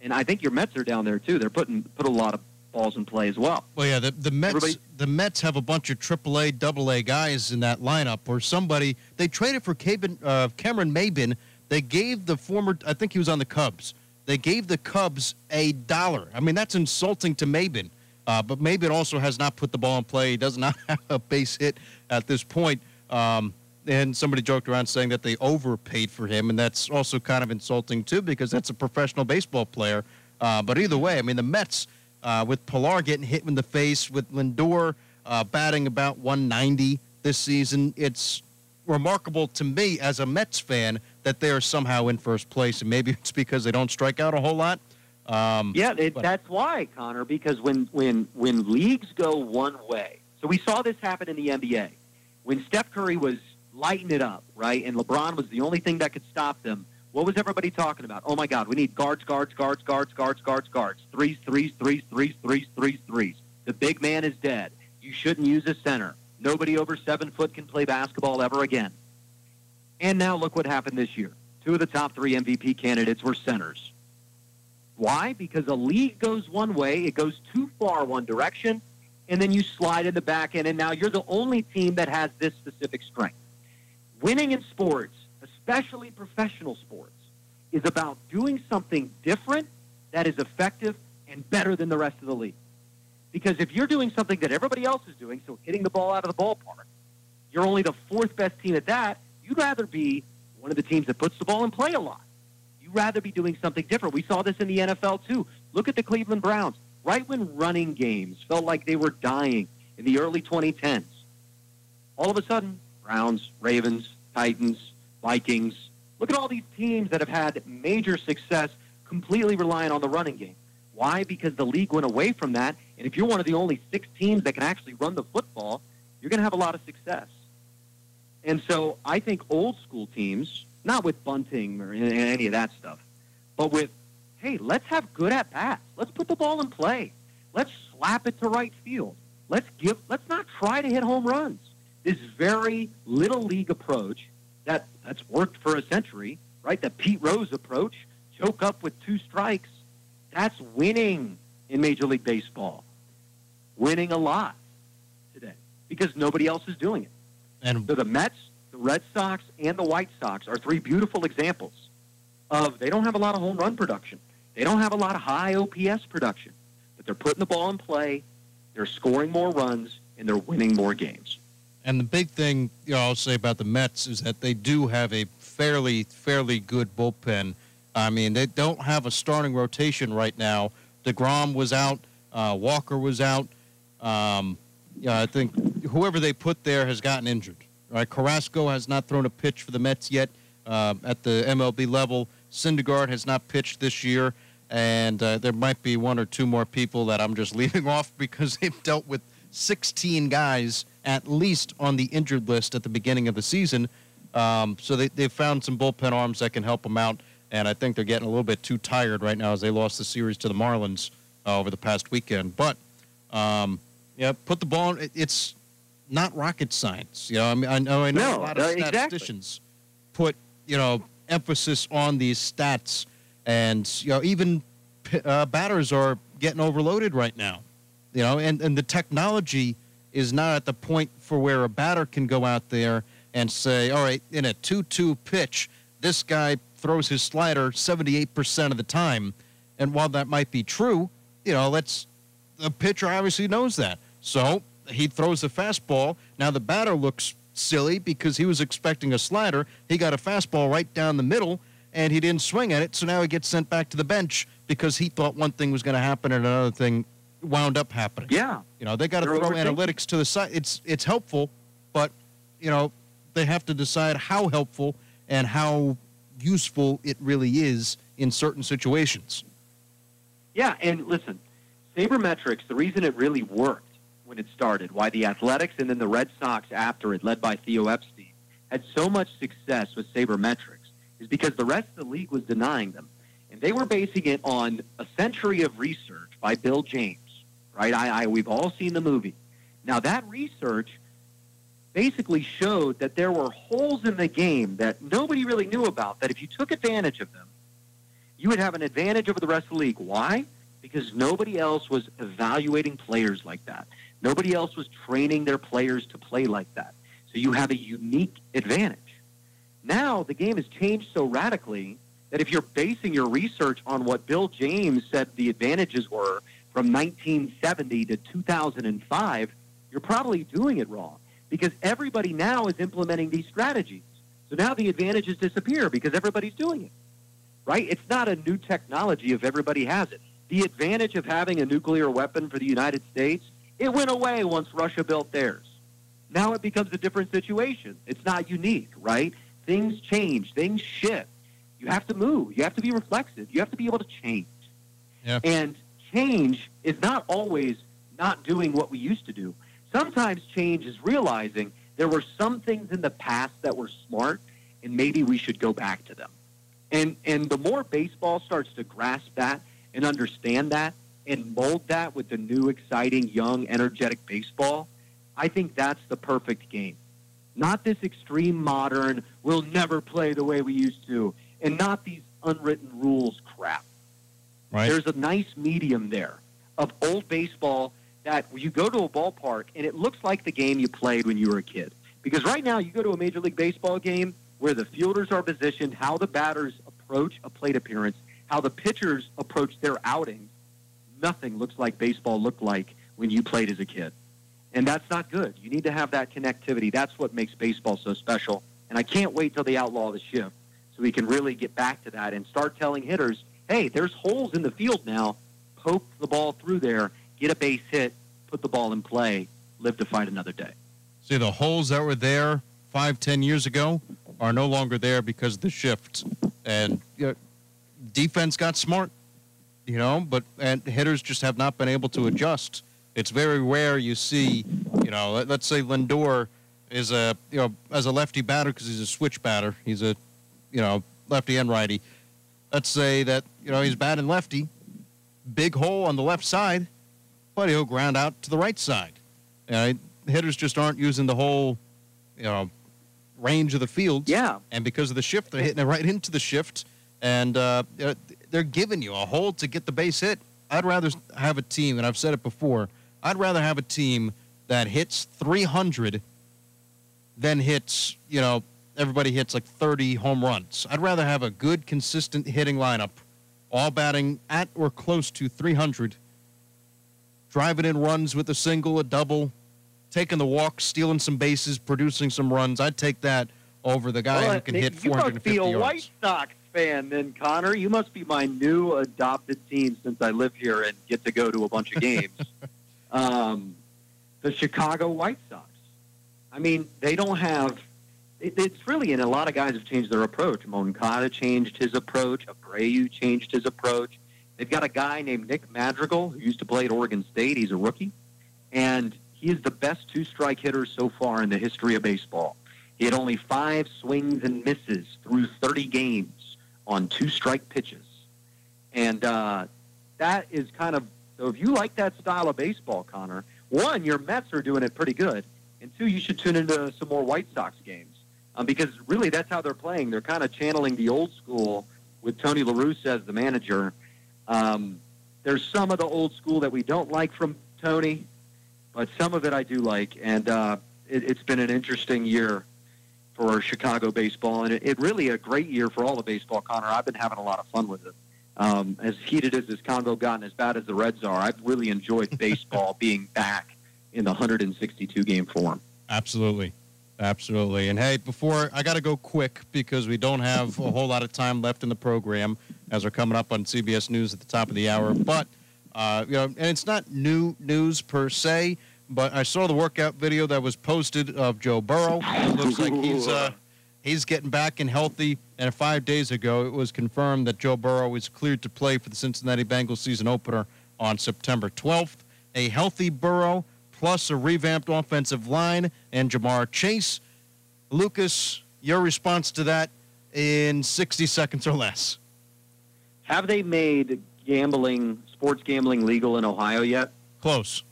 And I think your Mets are down there too. They're putting put a lot of balls in play as well. Well, yeah, the, the Mets Everybody- the Mets have a bunch of AAA, AA guys in that lineup. Or somebody they traded for Caben, uh, Cameron Maybin. They gave the former, I think he was on the Cubs. They gave the Cubs a dollar. I mean, that's insulting to Maybin. Uh, but Maybin also has not put the ball in play. He does not [laughs] have a base hit at this point. Um, and somebody joked around saying that they overpaid for him, and that's also kind of insulting too because that's a professional baseball player. Uh, but either way, I mean the Mets uh, with Pillar getting hit in the face, with Lindor uh, batting about 190 this season, it's remarkable to me as a Mets fan that they're somehow in first place, and maybe [laughs] it's because they don't strike out a whole lot. Um, yeah, it, that's why, Connor. Because when when when leagues go one way, so we saw this happen in the NBA when Steph Curry was lighting it up, right, and LeBron was the only thing that could stop them. What was everybody talking about? Oh my God, we need guards, guards, guards, guards, guards, guards, guards. Threes, threes, threes, threes, threes, threes, threes. The big man is dead. You shouldn't use a center. Nobody over seven foot can play basketball ever again. And now look what happened this year. Two of the top three MVP candidates were centers. Why? Because a league goes one way, it goes too far one direction, and then you slide in the back end, and now you're the only team that has this specific strength. Winning in sports, especially professional sports, is about doing something different that is effective and better than the rest of the league. Because if you're doing something that everybody else is doing, so hitting the ball out of the ballpark, you're only the fourth best team at that, you'd rather be one of the teams that puts the ball in play a lot. You'd rather be doing something different. We saw this in the NFL too. Look at the Cleveland Browns. Right when running games felt like they were dying in the early 2010s, all of a sudden, Browns, Ravens, Titans, Vikings, look at all these teams that have had major success completely relying on the running game. Why? Because the league went away from that. And if you're one of the only six teams that can actually run the football, you're going to have a lot of success. And so I think old school teams, not with bunting or any of that stuff, but with, hey, let's have good at bats. Let's put the ball in play. Let's slap it to right field. Let's give. Let's not try to hit home runs. This very little league approach that that's worked for a century, right? The Pete Rose approach, choke up with two strikes that's winning in Major League Baseball. Winning a lot today because nobody else is doing it. And so the Mets, the Red Sox, and the White Sox are three beautiful examples of they don't have a lot of home run production. They don't have a lot of high OPS production, but they're putting the ball in play, they're scoring more runs, and they're winning more games. And the big thing you know, I'll say about the Mets is that they do have a fairly fairly good bullpen I mean, they don't have a starting rotation right now. DeGrom was out. Uh, Walker was out. Um, yeah, I think whoever they put there has gotten injured. Right? Carrasco has not thrown a pitch for the Mets yet uh, at the MLB level. Syndergaard has not pitched this year, and uh, there might be one or two more people that I'm just [laughs] leaving off because they've dealt with 16 guys at least on the injured list at the beginning of the season. Um, so they, they've found some bullpen arms that can help them out and I think they're getting a little bit too tired right now as they lost the series to the Marlins uh, over the past weekend. But um, yeah, put the ball. In, it's not rocket science. You know, I mean, I know I know no, a lot of statisticians exactly. put you know emphasis on these stats, and you know even uh, batters are getting overloaded right now. You know, and and the technology is not at the point for where a batter can go out there and say, all right, in a two-two pitch, this guy throws his slider 78% of the time. And while that might be true, you know, let's the pitcher obviously knows that. So he throws the fastball. Now the batter looks silly because he was expecting a slider. He got a fastball right down the middle and he didn't swing at it. So now he gets sent back to the bench because he thought one thing was going to happen and another thing wound up happening. Yeah. You know, they got to throw analytics to the side. It's it's helpful, but you know, they have to decide how helpful and how useful it really is in certain situations. Yeah, and listen, sabermetrics, the reason it really worked when it started, why the Athletics and then the Red Sox after it, led by Theo Epstein, had so much success with sabermetrics is because the rest of the league was denying them. And they were basing it on a century of research by Bill James, right? I, I, we've all seen the movie. Now, that research basically showed that there were holes in the game that nobody really knew about, that if you took advantage of them, you would have an advantage over the rest of the league. Why? Because nobody else was evaluating players like that. Nobody else was training their players to play like that. So you have a unique advantage. Now the game has changed so radically that if you're basing your research on what Bill James said the advantages were from 1970 to 2005, you're probably doing it wrong because everybody now is implementing these strategies. So now the advantages disappear because everybody's doing it, right? It's not a new technology if everybody has it. The advantage of having a nuclear weapon for the United States, it went away once Russia built theirs. now it becomes a different situation. It's not unique, right? Things change, things shift. You have to move. You have to be reflexive. You have to be able to change. Yeah. And change is not always not doing what we used to do. Sometimes change is realizing there were some things in the past that were smart and maybe we should go back to them. And and the more baseball starts to grasp that and understand that and mold that with the new exciting young energetic baseball, I think that's the perfect game. Not this extreme modern, we'll never play the way we used to, and not these unwritten rules crap. Right. There's a nice medium there of old baseball that you go to a ballpark and it looks like the game you played when you were a kid. Because right now you go to a Major League Baseball game where the fielders are positioned, how the batters approach a plate appearance, how the pitchers approach their outings, nothing looks like baseball looked like when you played as a kid. And that's not good. You need to have that connectivity. That's what makes baseball so special. And I can't wait till they outlaw the shift so we can really get back to that and start telling hitters, hey, there's holes in the field now. Poke the ball through there, get a base hit, put the ball in play, live to fight another day. See, the holes that were there five, ten years ago are no longer there because of the shift. And you know, defense got smart, you know, but and hitters just have not been able to adjust. It's very rare you see, you know, let, us say Lindor is a, you know, as a lefty batter because he's a switch batter. He's a, you know, lefty and righty. Let's say that, you know, he's batting lefty, big hole on the left side, but he'll ground out to the right side. And hitters just aren't using the whole, you know, range of the field. Yeah. And because of the shift, they're hitting it right into the shift, and uh, they're giving you a hole to get the base hit. I'd rather have a team, and I've said it before. I'd rather have a team that hits 300 than hits, you know, everybody hits like 30 home runs. I'd rather have a good, consistent hitting lineup, all batting at or close to 300, driving in runs with a single, a double, taking the walk, stealing some bases, producing some runs. I'd take that over the guy well, who can hit 450 You must be a. White Sox fan then, Connor. You must be my new adopted team since I live here and get to go to a bunch of games. [laughs] um, the Chicago White Sox. I mean, they don't have. It, it's really, and a lot of guys have changed their approach. Moncada changed his approach. Abreu changed his approach. They've got a guy named Nick Madrigal who used to play at Oregon State. He's a rookie, and he is the best two-strike hitter so far in the history of baseball. He had only five swings and misses through 30 games on two-strike pitches, and uh, that is kind of so. If you like that style of baseball, Connor, one, your Mets are doing it pretty good, and two, you should tune into some more White Sox games um, because really that's how they're playing. They're kind of channeling the old school with Tony La Russa as the manager. Um, there's some of the old school that we don't like from Tony, but some of it I do like, and uh, it, has been an interesting year for Chicago baseball, and it, it, really a great year for all the baseball. Connor, I've been having a lot of fun with it. Um, as heated as this Congo gotten, as bad as the Reds are, I've really enjoyed [laughs] baseball being back in the 162 game form. Absolutely. Absolutely. And hey, before I got to go quick because we don't have a whole lot of time left in the program as we're coming up on CBS News at the top of the hour. But, uh, you know, and it's not new news per se, but I saw the workout video that was posted of Joe Burrow. It looks like he's, uh, he's getting back and healthy. And five days ago, it was confirmed that Joe Burrow is cleared to play for the Cincinnati Bengals season opener on September 12th. A healthy Burrow plus a revamped offensive line and Ja'Marr Chase. Lucas, your response to that in 60 seconds or less. Have they made gambling, sports gambling legal in Ohio yet? Close.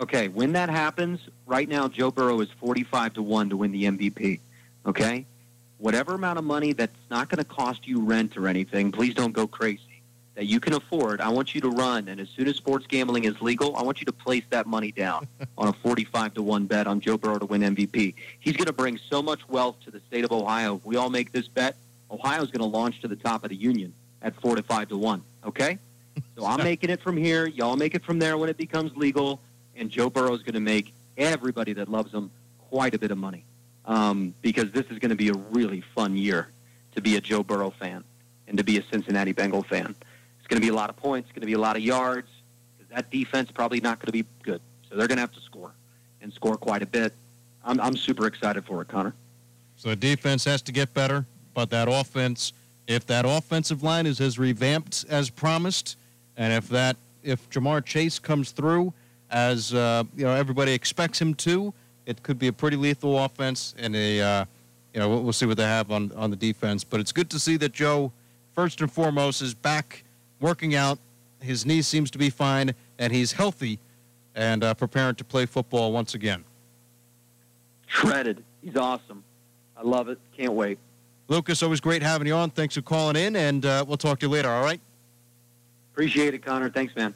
Okay, when that happens, right now Joe Burrow is 45 to 1 to win the MVP. Okay? Whatever amount of money that's not going to cost you rent or anything, please don't go crazy that you can afford, I want you to run. And as soon as sports gambling is legal, I want you to place that money down [laughs] on a 45 to 1 bet on Joe Burrow to win MVP. He's going to bring so much wealth to the state of Ohio. If we all make this bet, Ohio's going to launch to the top of the union at 4 to 5 to 1. Okay? [laughs] So I'm making it from here. Y'all make it from there when it becomes legal. And Joe Burrow's going to make everybody that loves him quite a bit of money um, because this is going to be a really fun year to be a Joe Burrow fan and to be a Cincinnati Bengal fan going to be a lot of points. Going to be a lot of yards. Because that defense probably not going to be good. So they're going to have to score. and score quite a bit. I'm, I'm super excited for it, Connor. So the defense has to get better, but that offense, if that offensive line is as revamped as promised, and if that if Ja'Marr Chase comes through as uh, you know everybody expects him to, it could be a pretty lethal offense and a uh, you know we'll, we'll see what they have on on the defense. But it's good to see that Joe, first and foremost, is back working out. His knee seems to be fine, and he's healthy and uh, preparing to play football once again. Shredded. He's awesome. I love it. Can't wait. Lucas, always great having you on. Thanks for calling in, and uh, we'll talk to you later, all right? Appreciate it, Connor. Thanks, man.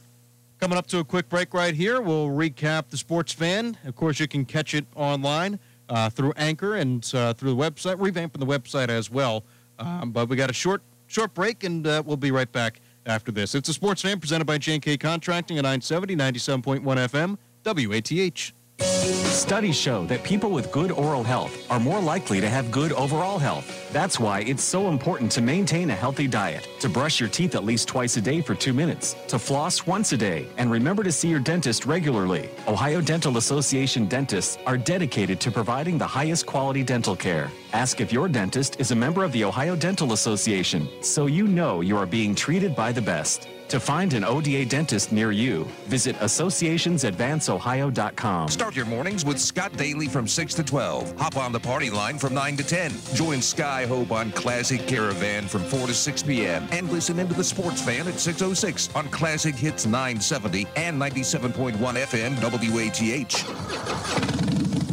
Coming up to a quick break right here, we'll recap the sports fan. Of course, you can catch it online uh, through Anchor and uh, through the website, revamping the website as well. Um, but we got a short short break, and uh, we'll be right back after this. It's a sports fan presented by J&K Contracting at 970, 97.1 FM, WATH. Studies show that people with good oral health are more likely to have good overall health. That's why it's so important to maintain a healthy diet, to brush your teeth at least twice a day for two minutes, to floss once a day, and remember to see your dentist regularly. Ohio Dental Association dentists are dedicated to providing the highest quality dental care. Ask if your dentist is a member of the Ohio Dental Association so you know you are being treated by the best. To find an ODA dentist near you, visit associationsadvanceohio.com. Start your mornings with Scott Daly from 6 to 12. Hop on the party line from 9 to 10. Join Sky Hope on Classic Caravan from 4 to 6 p.m. And listen into the Sports Fan at 606 on Classic Hits 970 and 97.1 FM WATH.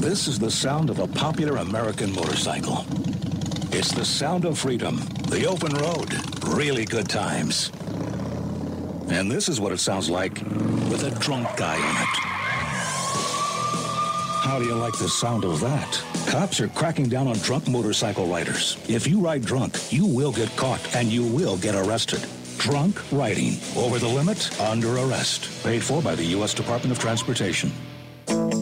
This is the sound of a popular American motorcycle. It's the sound of freedom, the open road, really good times. And this is what it sounds like with a drunk guy in it. How do you like the sound of that? Cops are cracking down on drunk motorcycle riders. If you ride drunk, you will get caught and you will get arrested. Drunk riding. Over the limit, under arrest. Paid for by the U.S. Department of Transportation.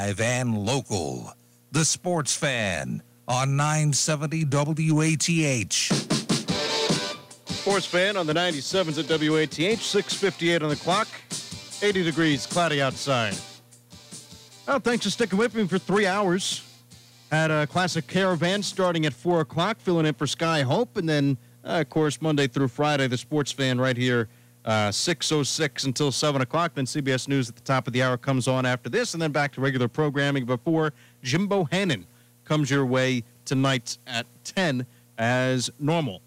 live and local. The Sports Fan on 970 WATH. Sports Fan on the 97s at WATH, 658 on the clock, 80 degrees, cloudy outside. Well, thanks for sticking with me for three hours. Had a classic caravan starting at 4 o'clock, filling in for Sky Hope, and then, uh, of course, Monday through Friday, the Sports Fan right here uh, 6.06 until 7 o'clock. Then CBS News at the top of the hour comes on after this, and then back to regular programming before Jim Bohannon comes your way tonight at 10 as normal.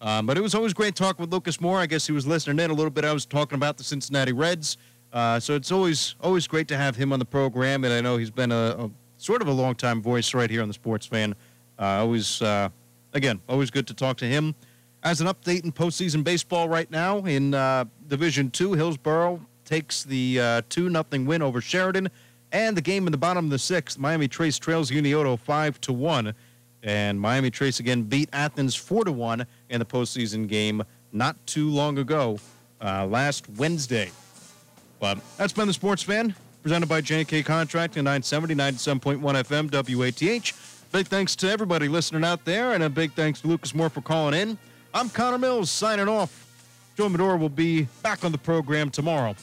Um, but it was always great talking with Lucas Moore. I guess he was listening in a little bit. I was talking about the Cincinnati Reds. Uh, so it's always always great to have him on the program, and I know he's been a, a sort of a long time voice right here on the Sports Fan. Uh, always, uh, again, always good to talk to him. As an update in postseason baseball right now in uh, Division Two, Hillsboro takes the uh, two nothing win over Sheridan, and the game in the bottom of the sixth, Miami Trace trails Unioto five to one, and Miami Trace again beat Athens four to one in the postseason game not too long ago, uh, last Wednesday. But that's been the Sports Fan presented by J&K Contracting 970 97.1 FM WATH. Big thanks to everybody listening out there, and a big thanks to Lucas Moore for calling in. I'm Connor Mills signing off. Joe Medora will be back on the program tomorrow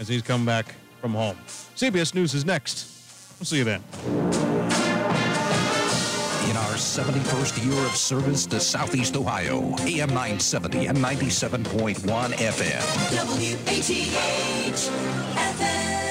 as he's come back from home. CBS News is next. We'll see you then. In our 71st year of service to Southeast Ohio, AM 970 and 97.1 FM. WATH